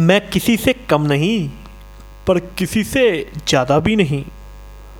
मैं किसी से कम नहीं पर किसी से ज़्यादा भी नहीं।